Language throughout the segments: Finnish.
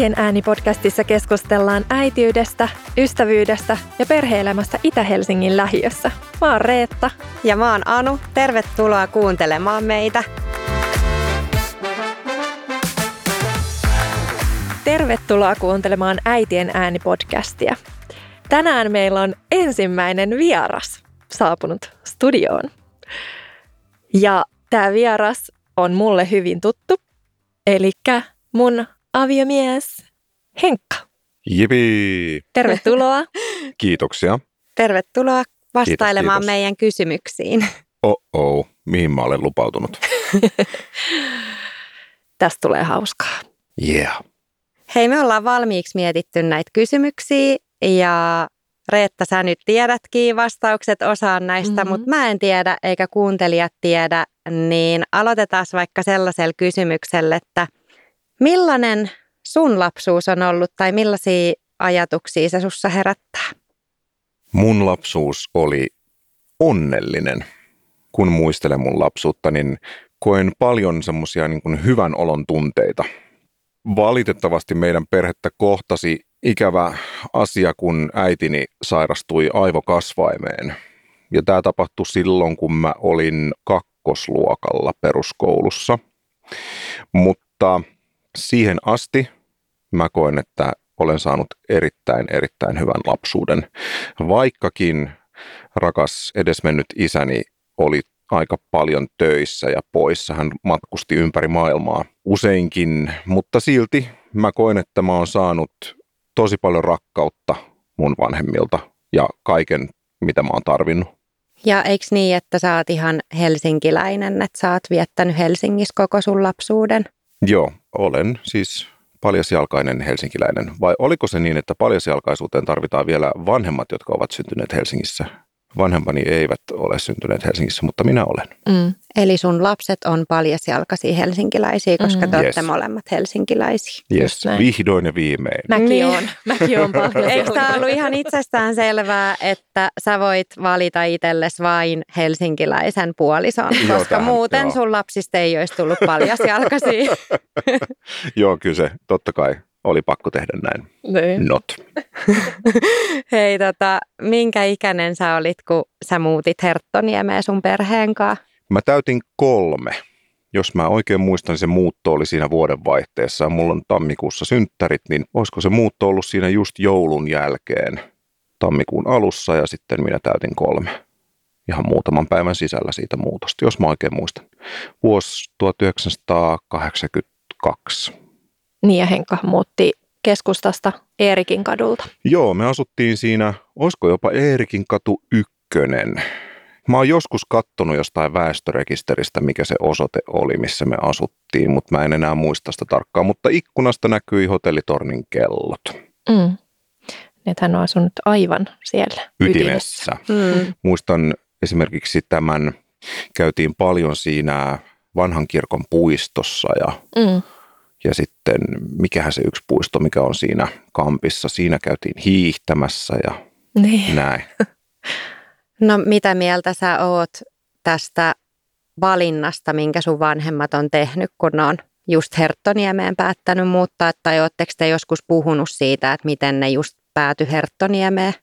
Äitien ääni-podcastissa keskustellaan äitiydestä, ystävyydestä ja perheelämästä Itä-Helsingin lähiössä. Mä oon Reetta. Ja mä oon Anu. Tervetuloa kuuntelemaan meitä. Tervetuloa kuuntelemaan Äitien ääni-podcastia. Tänään meillä on ensimmäinen vieras saapunut studioon. Ja tämä vieras on mulle hyvin tuttu, eli mun aviomies Henkka. Jipi! Tervetuloa. Kiitoksia. Tervetuloa vastailemaan kiitos. meidän kysymyksiin. Oh-oh, mihin mä olen lupautunut? Tästä tulee hauskaa. Yeah. Hei, me ollaan valmiiksi mietitty näitä kysymyksiä ja Reetta, sä nyt tiedätkin vastaukset osaan näistä, Mhm. mm-hmm. mutta mä en tiedä eikä kuuntelijat tiedä, niin aloitetaan vaikka sellaisella kysymyksellä, että millainen sun lapsuus on ollut tai millaisia ajatuksia se sussa herättää? Mun lapsuus oli onnellinen. Kun muistelen mun lapsuutta, niin koen paljon semmoisia niin hyvän olon tunteita. Valitettavasti meidän perhettä kohtasi ikävä asia, kun äitini sairastui aivokasvaimeen. Ja tämä tapahtui silloin, kun mä olin kakkosluokalla peruskoulussa. Mutta siihen asti mä koen, että olen saanut erittäin, erittäin hyvän lapsuuden. Vaikkakin rakas edesmennyt isäni oli aika paljon töissä ja poissa. Hän matkusti ympäri maailmaa useinkin, mutta silti mä koen, että mä oon saanut tosi paljon rakkautta mun vanhemmilta ja kaiken, mitä mä oon tarvinnut. Ja eikö niin, että sä oot ihan helsinkiläinen, että sä oot viettänyt Helsingissä koko sun lapsuuden? Joo, olen siis paljasjalkainen helsinkiläinen. Vai oliko se niin, että paljasjalkaisuuteen tarvitaan vielä vanhemmat, jotka ovat syntyneet Helsingissä? Vanhempani eivät ole syntyneet Helsingissä, mutta minä olen. Mm. Eli sun lapset on paljasjalkaisia helsinkiläisiä, koska Mm. te olette Yes. molemmat helsinkiläisiä. Yes, vihdoin ja viimein. Mäkin Niin. on. Mäkin on paljon. Eikö tämä ollut ihan itsestään selvää, että sä voit valita itsellesi vain helsinkiläisen puolison, Joo, koska tähän, muuten joo. sun lapsista ei olisi tullut paljasjalkaisia. Joo, kyllä se totta kai oli pakko tehdä näin. Niin. Not. Hei, tota, minkä ikäinen sä olit, kun sä muutit Herttoniemeen sun perheen kanssa? Mä täytin kolme. Jos mä oikein muistan, niin se muutto oli siinä vuodenvaihteessa. Mulla on tammikuussa synttärit, niin olisiko se muutto ollut siinä just joulun jälkeen tammikuun alussa ja sitten minä täytin kolme. Ihan muutaman päivän sisällä siitä muutosta, jos mä oikein muistan. Vuosi 1982. Niin ja Henkka muutti keskustasta Eerikin kadulta. Joo, me asuttiin siinä, olisiko jopa Eerikin katu ykkönen. Mä oon joskus kattonut jostain väestörekisteristä, mikä se osoite oli, missä me asuttiin, mutta mä en enää muista sitä tarkkaan. Mutta ikkunasta näkyi hotellitornin kellot Mm. Että hän on asunut aivan siellä ytimessä. Mm. Muistan esimerkiksi tämän, käytiin paljon siinä vanhan kirkon puistossa ja, Mm. Ja sitten mikähän se yksi puisto, mikä on siinä kampissa. Siinä käytiin hiihtämässä ja Niin. näin. No mitä mieltä sä oot tästä valinnasta, minkä sun vanhemmat on tehnyt, kun ne on just Herttoniemeen päättänyt muuttaa, tai ootteko te joskus puhunut siitä, että miten ne just pääty Herttoniemeen?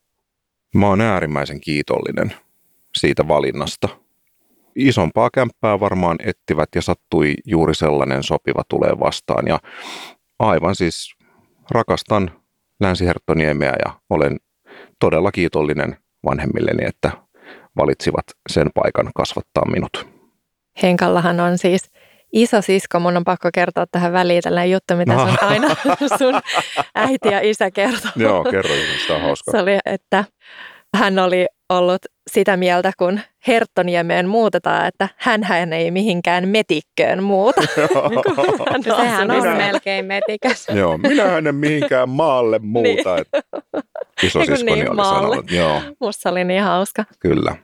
Mä oon äärimmäisen kiitollinen siitä valinnasta. Isompaa kämppää varmaan ettivät ja sattui juuri sellainen sopiva tulee vastaan. Ja aivan siis rakastan Länsi-Herttoniemeä ja olen todella kiitollinen vanhemmilleni, että valitsivat sen paikan kasvattaa minut. Henkallahan on siis iso sisko, mun on pakko kertoa tähän väliin tällainen juttu, mitä No. sun aina sun äiti ja isä kertoo. Joo, kerro, sitä on hauska. Se oli, että hän oli ollut sitä mieltä, kun Herttoniemeen muutetaan, että hän ei mihinkään metikköön muuta. kun hän No, sehän on siellä. melkein metikäs. Joo, minä en mihinkään maalle muuta. että Iso Eiku siskoni niin, oli maalle. sanonut, joo. Musta oli niin hauska. Kyllä.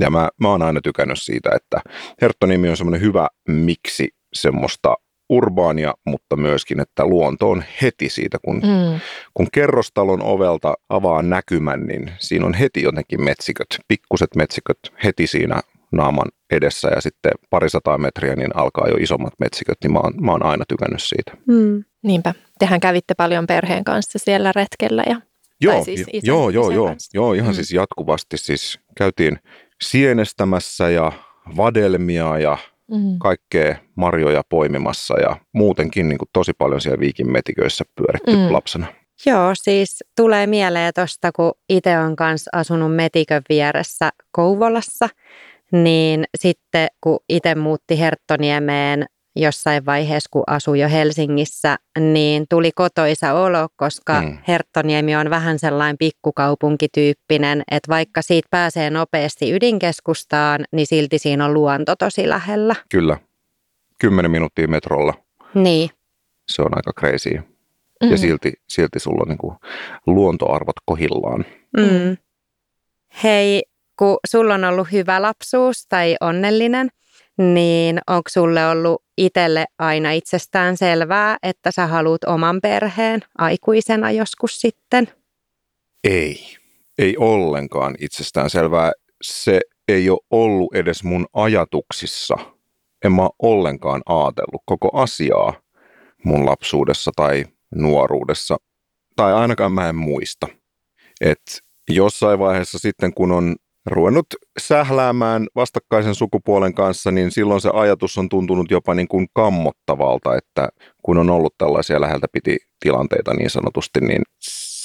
Ja mä, mä oon aina tykännyt siitä, että Herttonimi on semmoinen hyvä miksi semmoista urbaania, mutta myöskin, että luonto on heti siitä, kun, mm. Kun kerrostalon ovelta avaa näkymän, niin siinä on heti jotenkin metsiköt, pikkuset metsiköt heti siinä naaman edessä ja sitten parisataa metriä, niin alkaa jo isommat metsiköt, niin mä oon, mä oon aina tykännyt siitä. Mm. Niinpä. Tehän kävitte paljon perheen kanssa siellä retkellä ja Joo, siis jo- isän- joo, joo, isän joo, joo, ihan Mm. siis jatkuvasti siis käytiin sienestämässä ja vadelmia ja Mm. kaikkea marjoja poimimassa ja muutenkin niin kuin tosi paljon siellä Viikin metiköissä pyöritty Mm. lapsena. Joo, siis tulee mieleen tuosta, kun itse on kanssa asunut Metikön vieressä Kouvolassa, niin sitten kun itse muutti Herttoniemeen jossain vaiheessa, kun asui jo Helsingissä, niin tuli kotoisa olo, koska Mm. mm. Herttoniemi on vähän sellainen pikkukaupunkityyppinen, että vaikka siitä pääsee nopeasti ydinkeskustaan, niin silti siinä on luonto tosi lähellä. Kyllä, kymmenen minuuttia metrolla, Niin, se on aika crazy. Mm. Ja silti, silti sulla on niin kuin luontoarvot kohillaan. Mm. Hei, kun sulla on ollut hyvä lapsuus tai onnellinen, niin onko sulle ollut itselle aina itsestään selvää, että sä haluat oman perheen aikuisena joskus sitten? Ei, ei ollenkaan itsestään selvää. Se ei ole ollut edes mun ajatuksissa. En mä ollenkaan ajatellut koko asiaa mun lapsuudessa tai nuoruudessa. Tai ainakaan mä en muista. Et jossain vaiheessa sitten, kun on ruvennut sähläämään vastakkaisen sukupuolen kanssa, niin silloin se ajatus on tuntunut jopa niin kuin kammottavalta, että kun on ollut tällaisia läheltä piti tilanteita niin sanotusti, niin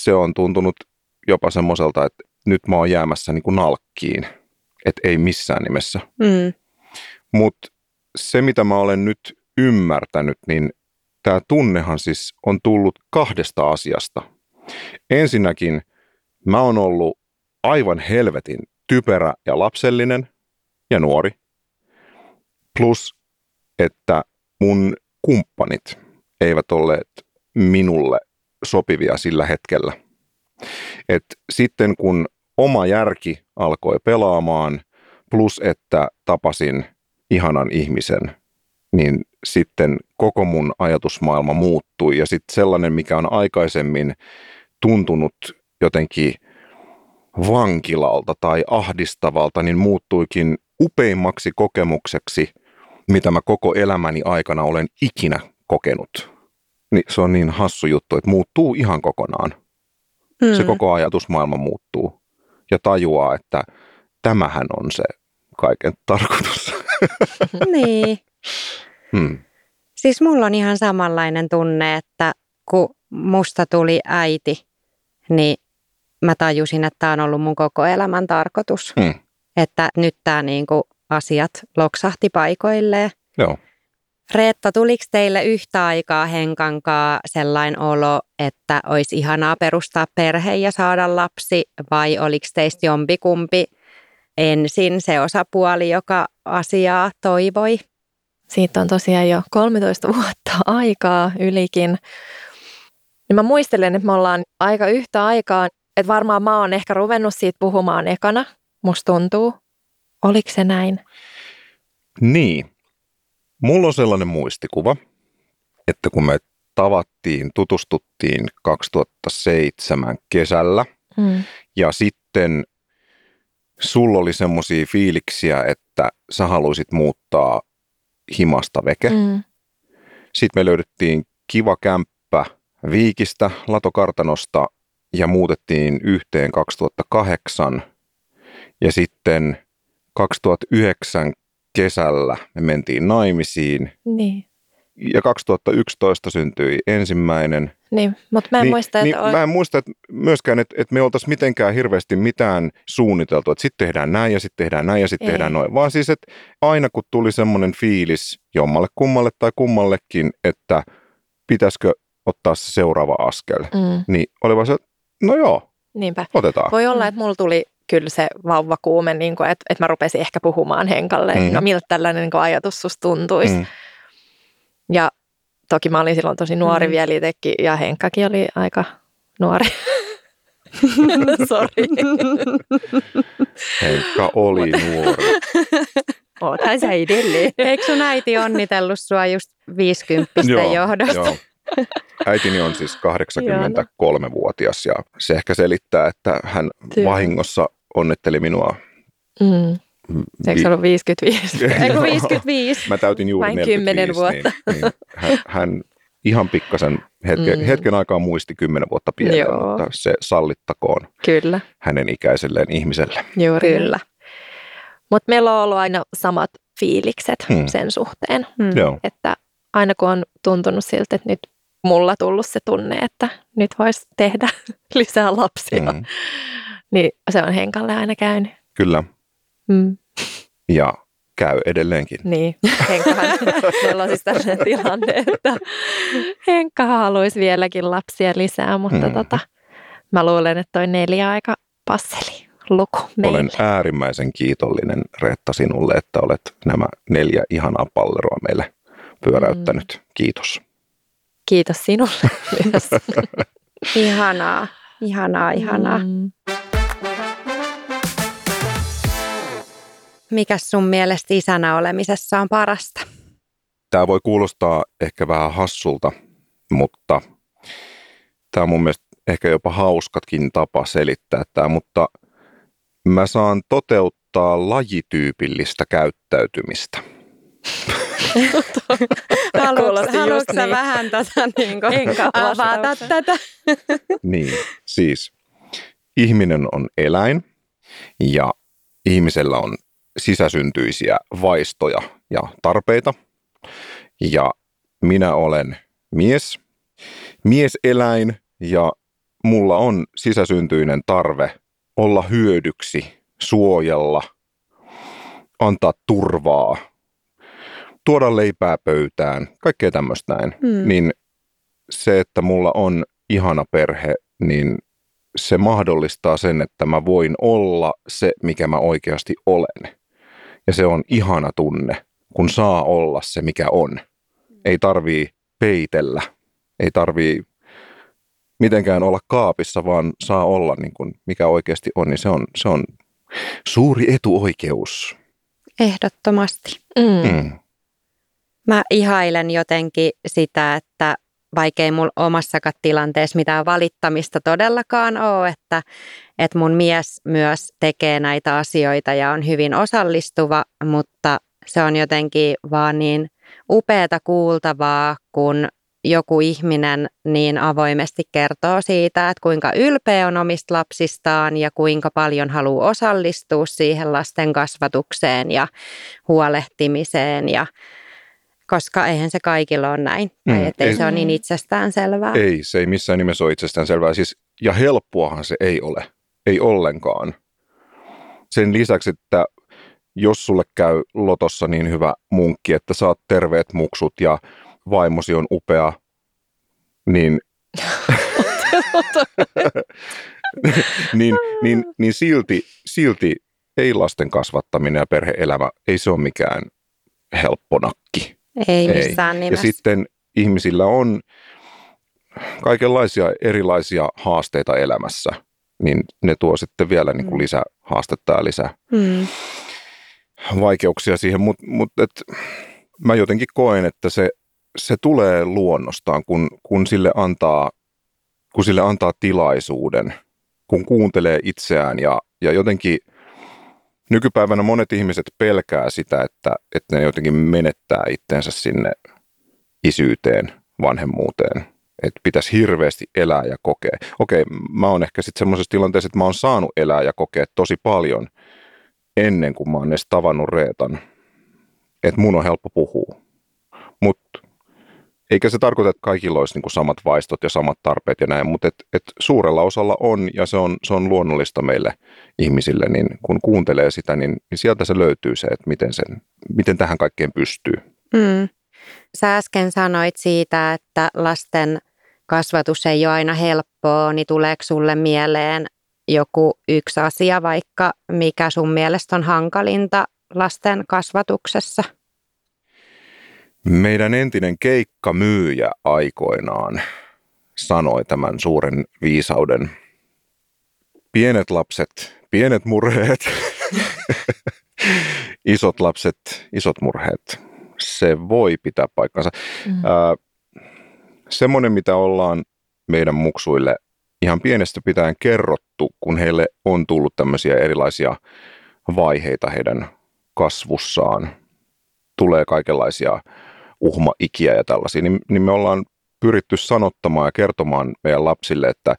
se on tuntunut jopa semmoiselta, että nyt mä oon jäämässä niin kuin nalkkiin, että ei missään nimessä. Mm. Mutta se, mitä mä olen nyt ymmärtänyt, niin tämä tunnehan siis on tullut kahdesta asiasta. Ensinnäkin mä oon ollut aivan helvetin typerä ja lapsellinen ja nuori. Plus, että mun kumppanit eivät olleet minulle sopivia sillä hetkellä. Et sitten kun oma järki alkoi pelaamaan, plus että tapasin ihanan ihmisen, niin sitten koko mun ajatusmaailma muuttui. Ja sitten sellainen, mikä on aikaisemmin tuntunut jotenkin vankilalta tai ahdistavalta, niin muuttuikin upeimmaksi kokemukseksi, mitä mä koko elämäni aikana olen ikinä kokenut. Niin se on niin hassu juttu, että muuttuu ihan kokonaan. Mm. Se koko ajatusmaailma muuttuu ja tajuaa, että tämähän on se kaiken tarkoitus. Niin. Hmm. Siis mulla on ihan samanlainen tunne, että kun musta tuli äiti, niin mä tajusin, että tämä on ollut mun koko elämän tarkoitus. Hmm. Että nyt tämä niinku asiat loksahti paikoilleen. Joo. Reetta, tuliko teille yhtä aikaa Henkankaa sellainen olo, että olisi ihanaa perustaa perhe ja saada lapsi, vai oliko teistä jompikumpi ensin se osapuoli, joka asiaa toivoi? Siitä on tosiaan jo 13 vuotta aikaa ylikin. Niin mä muistelen, että me ollaan aika yhtä aikaa, että varmaan mä oon ehkä ruvennut siitä puhumaan ekana, musta tuntuu. Oliko se näin? Niin. Mulla on sellainen muistikuva, että kun me tavattiin, tutustuttiin 2007 kesällä Mm. ja sitten sulla oli semmoisia fiiliksiä, että sä haluaisit muuttaa himasta veke. Mm. Sitten me löydettiin kiva kämppä Viikistä, Latokartanosta ja muutettiin yhteen 2008. Ja sitten 2009 kesällä me mentiin naimisiin Niin. ja 2011 syntyi ensimmäinen. Niin, mutta mä en niin, muista, että niin, ol- Mä en muista että myöskään, että, että me oltaisiin mitenkään hirveästi mitään suunniteltu, että sitten tehdään näin ja sitten tehdään näin ja sitten tehdään noin. Vaan siis, että aina kun tuli semmoinen fiilis jommalle kummalle tai kummallekin, että pitäisikö ottaa se seuraava askel, mm, niin oli vaan se, että no joo, niinpä. otetaan. Voi olla, että mulla tuli kyllä se vauvakuume, niin kuin, että, että mä rupesin ehkä puhumaan Henkalle, Mm. no miltä tällainen niin kuin ajatus susta tuntuisi. Mm. Ja toki mä olin silloin tosi nuori Mm. vielä itsekin, ja Henkkakin oli aika nuori. Sori. Henkka oli nuori. Oothan sä edelleen. Eikö sun äiti onnitellut sua just 50 johdosta? joo. Äitini on siis 83-vuotias ja se ehkä selittää, että hän vahingossa onnetteli minua. Mm. Eikö se ollut 55? Eikö 55? Mä täytin juuri Vain 45, 10 vuotta. Niin, niin hän, hän ihan pikkasen hetken, Mm. hetken aikaa muisti kymmenen vuotta pienellä, Joo. mutta se sallittakoon Kyllä, hänen ikäiselleen ihmiselle. juuri. Kyllä. Mutta meillä on ollut aina samat fiilikset Hmm. sen suhteen, Mm. Joo, että aina kun on tuntunut siltä, että nyt mulla tullut se tunne, että nyt voisi tehdä lisää lapsia, mm, niin se on Henkalle aina käynyt. kyllä. Mm. Ja käy edelleenkin. Niin, Henkkahan, meillä on siis tällainen tilanne, että Henkka haluaisi vieläkin lapsia lisää, mutta Mm. tota, mä luulen, että toi neljä aika passeli luku meille. Olen äärimmäisen kiitollinen Reetta sinulle, että olet nämä neljä ihanaa palleroa meille pyöräyttänyt. Mm. Kiitos. Kiitos sinulle myös. Ihanaa, ihanaa, ihanaa. Mm. Mikäs sun mielestä isänä olemisessa on parasta? Tämä voi kuulostaa ehkä vähän hassulta, mutta tämä on mun mielestä ehkä jopa hauskatkin tapa selittää tämä, mutta mä saan toteuttaa lajityypillistä käyttäytymistä. Haluatko, sä niin. vähän tätä niin kuin, avata tätä? Niin, siis ihminen on eläin ja ihmisellä on sisäsyntyisiä vaistoja ja tarpeita. Ja minä olen mies, mieseläin ja mulla on sisäsyntyinen tarve olla hyödyksi, suojella, antaa turvaa, tuoda leipää pöytään, kaikkea tämmöistä näin. Hmm. Niin se, että mulla on ihana perhe, niin se mahdollistaa sen, että mä voin olla se, mikä mä oikeasti olen. Ja se on ihana tunne, kun saa olla se, mikä on. Ei tarvii peitellä, ei tarvii mitenkään olla kaapissa, vaan saa olla niin kuin mikä oikeasti on, niin se on, se on suuri etuoikeus. Ehdottomasti. Mm. Mm. Mä ihailen jotenkin sitä, että vaikkei mulla omassakaan tilanteessa mitään valittamista todellakaan ole, että, että mun mies myös tekee näitä asioita ja on hyvin osallistuva, mutta se on jotenkin vaan niin upeata kuultavaa, kun joku ihminen niin avoimesti kertoo siitä, että kuinka ylpeä on omista lapsistaan ja kuinka paljon haluaa osallistua siihen lasten kasvatukseen ja huolehtimiseen ja koska eihän se kaikilla ole näin, Mm, ettei ei- se ole niin itsestään selvää. Ei, se ei missään nimessä ole itsestään selvää. Siis, ja helppoahan se ei ole. Ei ollenkaan. Sen lisäksi, että jos sulle käy lotossa niin hyvä munkki, että saat terveet muksut ja vaimosi on upea, niin, niin, niin, niin silti, silti ei lasten kasvattaminen ja perheelämä, ei se ole mikään helppo nakki. Ei Ei. missään Ja nimessä. sitten ihmisillä on kaikenlaisia erilaisia haasteita elämässä, niin ne tuo sitten vielä niin kuin Mm. lisää haastetta ja lisää Mm. vaikeuksia siihen, mutta mut, et, mä jotenkin koen, että se, se tulee luonnostaan, kun, kun, sille antaa, kun sille antaa tilaisuuden, kun kuuntelee itseään ja, ja jotenkin nykypäivänä monet ihmiset pelkää sitä, että, että ne jotenkin menettää itsensä sinne isyyteen, vanhemmuuteen. Että pitäisi hirveästi elää ja kokea. Okei, mä oon ehkä sitten semmoisessa tilanteessa, että mä oon saanut elää ja kokea tosi paljon ennen kuin mä oon edes tavannut Reetan. Että mun on helppo puhua. Mutta eikä se tarkoita, että kaikilla olisi niinku samat vaistot ja samat tarpeet ja näin, mutta et, et suurella osalla on ja se on, se on luonnollista meille ihmisille, niin kun kuuntelee sitä, niin, niin sieltä se löytyy se, että miten, sen, miten tähän kaikkeen pystyy. Mm. Sä äsken sanoit siitä, että lasten kasvatus ei ole aina helppoa, niin tuleeko sulle mieleen joku yksi asia vaikka, mikä sun mielestä on hankalinta lasten kasvatuksessa? Meidän entinen keikkamyyjä aikoinaan sanoi tämän suuren viisauden. Pienet lapset, pienet murheet. isot lapset, isot murheet. Se voi pitää paikkansa. Mm. Ää, semmoinen, mitä ollaan meidän muksuille ihan pienestä pitäen kerrottu, kun heille on tullut tämmöisiä erilaisia vaiheita heidän kasvussaan. Tulee kaikenlaisia uhmaikiä ja tällaisia, niin, niin me ollaan pyritty sanottamaan ja kertomaan meidän lapsille, että,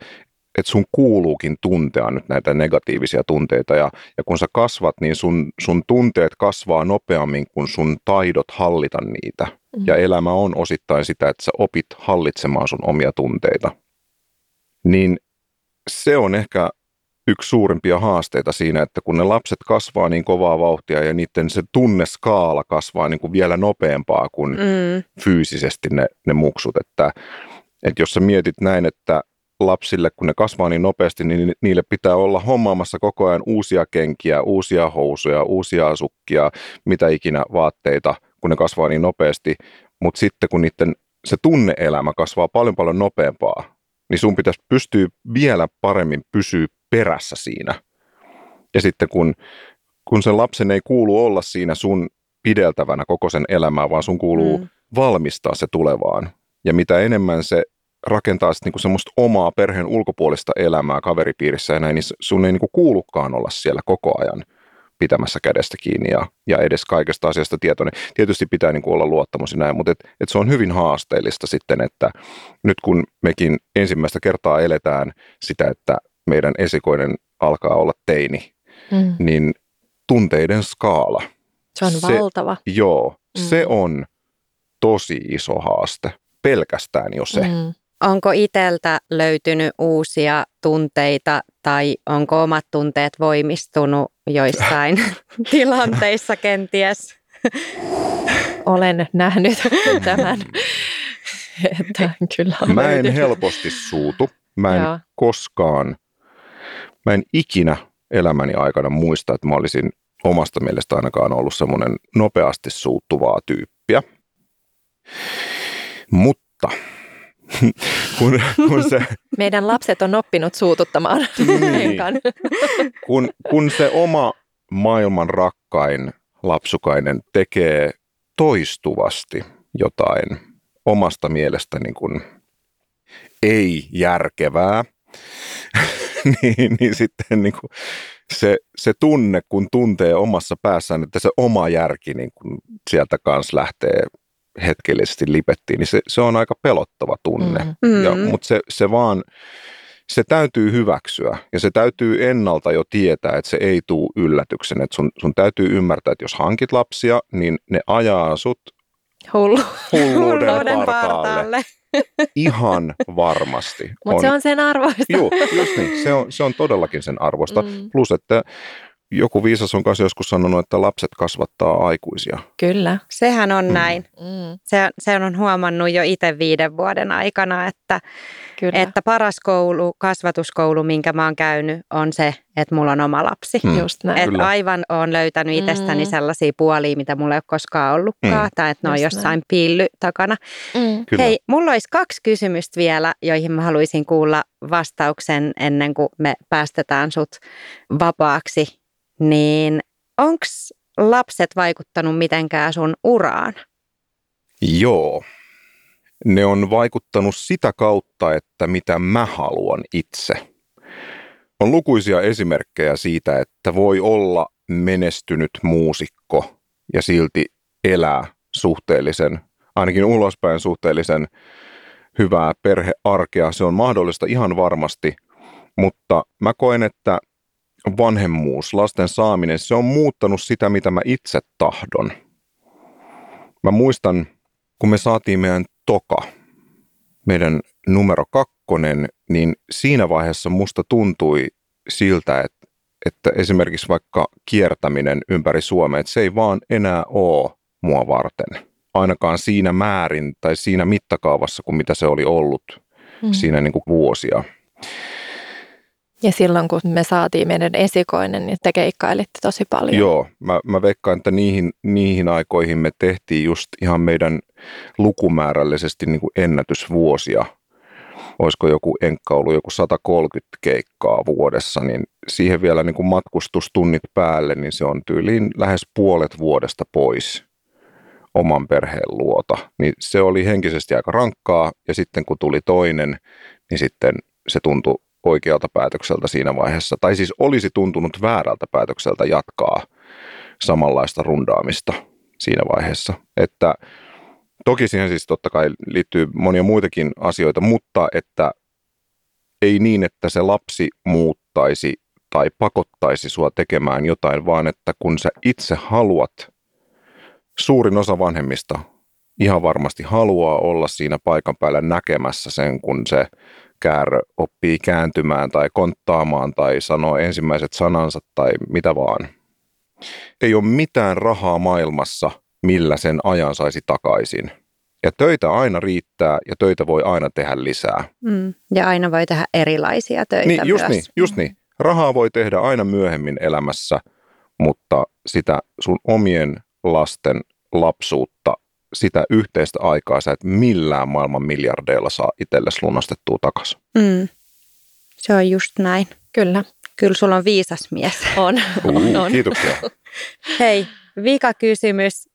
että sun kuuluukin tuntea nyt näitä negatiivisia tunteita ja, ja kun sä kasvat, niin sun, sun tunteet kasvaa nopeammin kuin sun taidot hallita niitä. Mm. Ja elämä on osittain sitä, että sä opit hallitsemaan sun omia tunteita. Niin se on ehkä yksi suurimpia haasteita siinä, että kun ne lapset kasvaa niin kovaa vauhtia ja niiden se tunneskaala kasvaa niin kuin vielä nopeampaa kuin mm. fyysisesti ne, ne muksut. Että, että jos sä mietit näin, että lapsille, kun ne kasvaa niin nopeasti, niin niille pitää olla hommaamassa koko ajan uusia kenkiä, uusia housuja, uusia asukkia, mitä ikinä vaatteita, kun ne kasvaa niin nopeasti. Mutta sitten kun niiden se tunneelämä kasvaa paljon paljon nopeampaa, niin sun pitäisi pystyä vielä paremmin pysyä perässä siinä. Ja sitten kun, kun sen lapsen ei kuulu olla siinä sun pideltävänä koko sen elämää, vaan sun kuuluu mm. valmistaa se tulevaan. Ja mitä enemmän se rakentaa sitten niinku semmoista omaa perheen ulkopuolista elämää kaveripiirissä ja näin, niin sun ei niinku kuulukaan olla siellä koko ajan pitämässä kädestä kiinni ja, ja edes kaikesta asiasta tietoinen. Tietysti pitää niinku olla luottamus ja näin, mutta et, et se on hyvin haasteellista sitten, että nyt kun mekin ensimmäistä kertaa eletään sitä, että meidän esikoinen alkaa olla teini, mm. niin tunteiden skaala. Se on se, valtava. Joo, mm. se on tosi iso haaste, pelkästään jo se. Mm. Onko iteltä löytynyt uusia tunteita tai onko omat tunteet voimistunut joissain tilanteissa kenties? Olen nähnyt tämän. Että kyllä Mä en helposti suutu. Mä en Joo. koskaan, mä en ikinä elämäni aikana muista, että mä olisin omasta mielestä ainakaan ollut semmoinen nopeasti suuttuvaa tyyppiä. Mutta kun, kun se... Meidän lapset on oppinut suututtamaan niin. kun, kun se oma maailman rakkain lapsukainen tekee toistuvasti jotain omasta mielestä niin kuin ei järkevää, niin, niin sitten niin kuin se, se tunne, kun tuntee omassa päässään, että se oma järki niin kuin sieltä kanssa lähtee hetkellisesti lipettiin, niin se, se on aika pelottava tunne. Mm. Ja, mm. mutta se, se vaan, se täytyy hyväksyä ja se täytyy ennalta jo tietää, että se ei tule yllätyksen. Että sun, sun täytyy ymmärtää, että jos hankit lapsia, niin ne ajaa sut Hullu. hulluuden, hulluuden partaalle. Ihan varmasti. Mutta se on sen arvoista. Joo, just niin. Se on, se on todellakin sen arvosta. Mm. Plus, että joku viisas on kanssa joskus sanonut, että lapset kasvattaa aikuisia. Kyllä. Sehän on mm. näin. Mm. Se, se on huomannut jo itse viiden vuoden aikana, että, Kyllä. että paras koulu, kasvatuskoulu, minkä mä oon käynyt, on se, että mulla on oma lapsi. Mm. Just näin. Että aivan on löytänyt itsestäni mm. sellaisia puolia, mitä mulla ei ole koskaan ollutkaan, mm. tai että ne on jossain näin. piilly takana. Mm. Hei, mulla olisi kaksi kysymystä vielä, joihin mä haluaisin kuulla vastauksen ennen kuin me päästetään sut vapaaksi niin onko lapset vaikuttanut mitenkään sun uraan? Joo. Ne on vaikuttanut sitä kautta, että mitä mä haluan itse. On lukuisia esimerkkejä siitä, että voi olla menestynyt muusikko ja silti elää suhteellisen, ainakin ulospäin suhteellisen hyvää perhearkea. Se on mahdollista ihan varmasti, mutta mä koen, että vanhemmuus, lasten saaminen, se on muuttanut sitä, mitä mä itse tahdon. Mä muistan, kun me saatiin meidän toka, meidän numero kakkonen, niin siinä vaiheessa musta tuntui siltä, että, että esimerkiksi vaikka kiertäminen ympäri Suomea, että se ei vaan enää ole mua varten. Ainakaan siinä määrin tai siinä mittakaavassa kuin mitä se oli ollut mm. siinä niin kuin vuosia. Ja silloin kun me saatiin meidän esikoinen, niin te keikkailitte tosi paljon. Joo, mä, mä veikkaan, että niihin, niihin aikoihin me tehtiin just ihan meidän lukumäärällisesti niin kuin ennätysvuosia. Olisiko joku enkka ollut joku 130 keikkaa vuodessa, niin siihen vielä niin kuin matkustustunnit päälle, niin se on tyyliin lähes puolet vuodesta pois oman perheen luota. Niin se oli henkisesti aika rankkaa ja sitten kun tuli toinen, niin sitten se tuntui oikealta päätökseltä siinä vaiheessa, tai siis olisi tuntunut väärältä päätökseltä jatkaa samanlaista rundaamista siinä vaiheessa. Että Toki siihen siis totta kai liittyy monia muitakin asioita, mutta että ei niin, että se lapsi muuttaisi tai pakottaisi sua tekemään jotain, vaan että kun sä itse haluat, suurin osa vanhemmista ihan varmasti haluaa olla siinä paikan päällä näkemässä sen, kun se käärö oppii kääntymään tai konttaamaan tai sanoo ensimmäiset sanansa tai mitä vaan. Ei ole mitään rahaa maailmassa, millä sen ajan saisi takaisin. Ja töitä aina riittää ja töitä voi aina tehdä lisää. Mm. Ja aina voi tehdä erilaisia töitä Niin, just myös. niin, just niin. Rahaa voi tehdä aina myöhemmin elämässä, mutta sitä sun omien lasten lapsuutta, sitä yhteistä aikaa sä et millään maailman miljardeilla saa itsellesi lunastettua takaisin. Mm. Se on just näin. Kyllä, Kyllä sulla on viisas mies. on. Uh, on. kiitoksia. Hei, vika kysymys.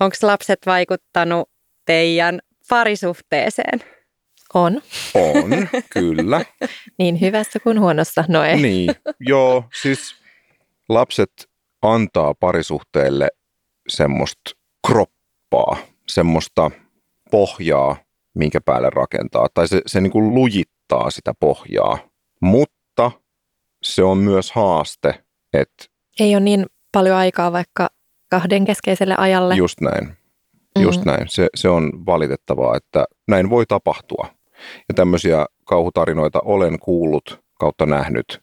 Onko lapset vaikuttanut teidän parisuhteeseen? On. On, kyllä. Niin hyvässä kuin huonossa. No ei. Niin, joo, siis lapset antaa parisuhteelle semmoista kroppaa, semmoista pohjaa, minkä päälle rakentaa, tai se, se niin kuin lujittaa sitä pohjaa, mutta se on myös haaste, että Ei ole niin paljon aikaa vaikka kahden keskeiselle ajalle. just näin, just Mm. näin, se, se on valitettavaa, että näin voi tapahtua. Ja tämmöisiä kauhutarinoita olen kuullut kautta nähnyt.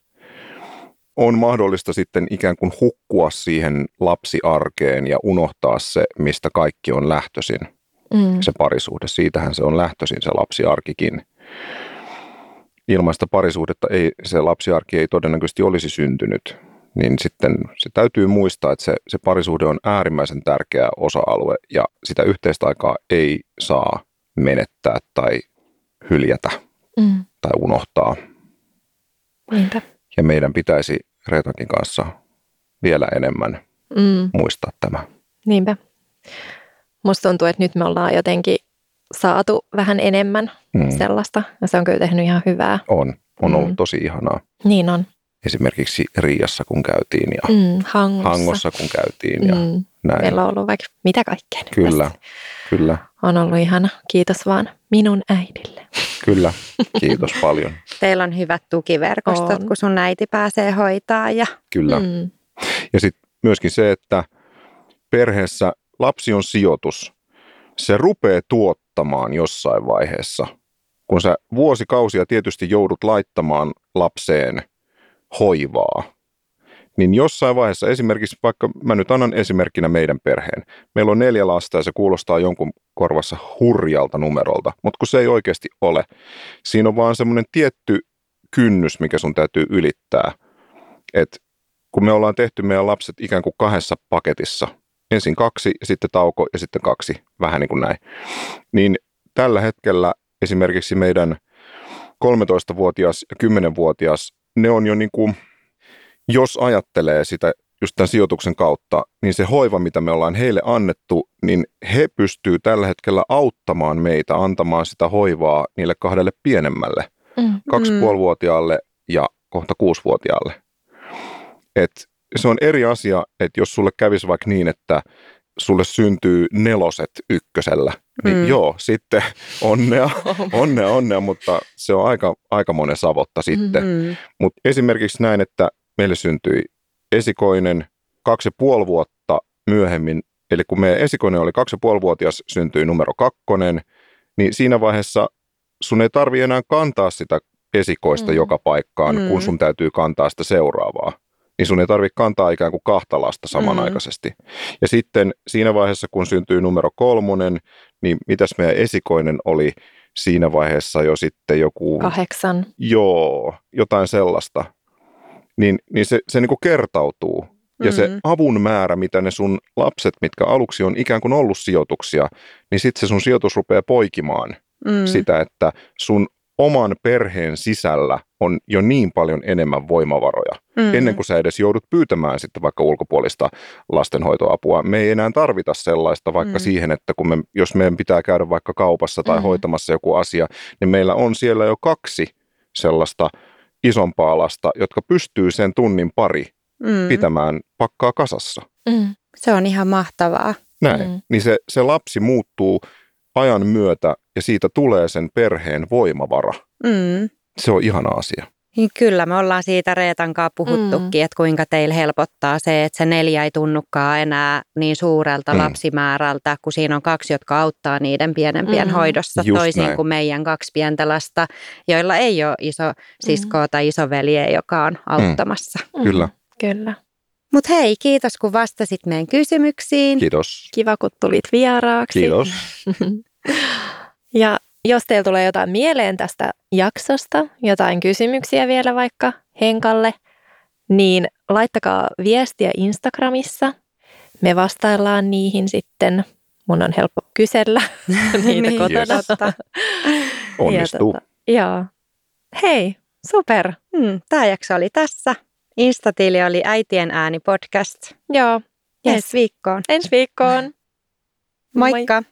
On mahdollista sitten ikään kuin hukkua siihen lapsiarkeen ja unohtaa se, mistä kaikki on lähtöisin, Mm. se parisuhde. Siitähän se on lähtöisin se lapsiarkikin. Ilmaista parisuhdetta ei, se lapsiarki ei todennäköisesti olisi syntynyt. Niin sitten se täytyy muistaa, että se, se parisuhde on äärimmäisen tärkeä osa-alue ja sitä yhteistä aikaa ei saa menettää tai hyljätä Mm. tai unohtaa. Niinpä. Ja meidän pitäisi Reetankin kanssa vielä enemmän Mm. muistaa tämä. Niinpä. Musta tuntuu, että nyt me ollaan jotenkin saatu vähän enemmän Mm. sellaista. Ja se on kyllä tehnyt ihan hyvää. On, on ollut Mm. tosi ihanaa. Niin on. Esimerkiksi Riassa kun käytiin ja Mm. Hangossa. Hangossa kun käytiin ja Mm. näin. Meillä on ollut vaikka mitä kaikkea. Kyllä, tässä. kyllä, On ollut ihana. Kiitos vaan minun äidille. Kyllä. Kiitos paljon. Teillä on hyvät tukiverkostot, On. kun sun äiti pääsee hoitaa ja Kyllä. Mm. Ja sitten myöskin se, että perheessä lapsi on sijoitus. Se rupeaa tuottamaan jossain vaiheessa. Kun sä vuosikausia tietysti joudut laittamaan lapseen hoivaa, niin jossain vaiheessa esimerkiksi, vaikka mä nyt annan esimerkkinä meidän perheen. Meillä on neljä lasta ja se kuulostaa jonkun korvassa hurjalta numerolta, mutta kun se ei oikeasti ole. Siinä on vaan semmoinen tietty kynnys, mikä sun täytyy ylittää. Että kun me ollaan tehty meidän lapset ikään kuin kahdessa paketissa, ensin kaksi sitten tauko ja sitten kaksi, vähän niin kuin näin, niin tällä hetkellä esimerkiksi meidän 13-vuotias ja 10-vuotias, ne on jo niin kuin, jos ajattelee sitä just tämän sijoituksen kautta, niin se hoiva, mitä me ollaan heille annettu, niin he pystyy tällä hetkellä auttamaan meitä antamaan sitä hoivaa niille kahdelle pienemmälle Mm. kaksipuolivuotiaalle ja kohta kuusivuotiaalle. Et se on eri asia, että jos sulle kävisi vaikka niin, että sulle syntyy neloset ykkösellä, niin Mm. joo, sitten onnea, onnea, onnea, mutta se on aika, aika monen savotta sitten. mm, Mutta esimerkiksi näin, että meille syntyi esikoinen kaksi ja puoli vuotta myöhemmin, eli kun meidän esikoinen oli kaksi ja puoli vuotias, syntyi numero kakkonen, niin siinä vaiheessa sun ei tarvi enää kantaa sitä esikoista Mm. joka paikkaan, Mm. kun sun täytyy kantaa sitä seuraavaa. Niin sun ei tarvitse kantaa ikään kuin kahta lasta samanaikaisesti. Ja sitten siinä vaiheessa, kun syntyy numero kolmonen, niin mitäs meidän esikoinen oli siinä vaiheessa jo sitten joku... Kahdeksan. Joo, jotain sellaista. Niin, niin se, se niin kuin kertautuu. Ja se Mm. avun määrä, mitä ne sun lapset, mitkä aluksi on ikään kuin ollut sijoituksia, niin sitten se sun sijoitus rupeaa poikimaan mm, sitä, että sun oman perheen sisällä on jo niin paljon enemmän voimavaroja. mm, Ennen kuin sä edes joudut pyytämään sitten vaikka ulkopuolista lastenhoitoapua. Me ei enää tarvita sellaista vaikka Mm. siihen, että kun me, jos meidän pitää käydä vaikka kaupassa tai Mm. hoitamassa joku asia, niin meillä on siellä jo kaksi sellaista isompaa lasta, jotka pystyy sen tunnin pari mm. pitämään pakkaa kasassa. Mm. Se on ihan mahtavaa. Näin. Mm. Niin se, se lapsi muuttuu ajan myötä ja siitä tulee sen perheen voimavara. Mm. Se on ihana asia. Niin kyllä, me ollaan siitä Reetan kanssa puhuttukin, mm. että kuinka teillä helpottaa se, että se neljä ei tunnukaan enää niin suurelta mm. lapsimäärältä, kun siinä on kaksi, jotka auttaa niiden pienempien mm. hoidossa, Just toisin näin. kuin meidän kaksi pientä lasta, joilla ei ole iso siskoa mm. tai isoveliä, joka on auttamassa. Mm. Kyllä. Kyllä. Mutta hei, kiitos kun vastasit meidän kysymyksiin. Kiitos. Kiva, kun tulit vieraaksi. Kiitos. ja jos teillä tulee jotain mieleen tästä jaksosta, jotain kysymyksiä vielä vaikka Henkalle, niin laittakaa viestiä Instagramissa. Me vastaillaan niihin sitten. Mun on helppo kysellä niitä Niin, kotona. yes. totta. Onnistuu. Ja, tota, joo. Hei, super. Hmm, Tämä jakso oli tässä. Instatili oli Äitien ääni podcast. Joo. Yes. Ensi viikkoon. Ensi viikkoon. Moikka!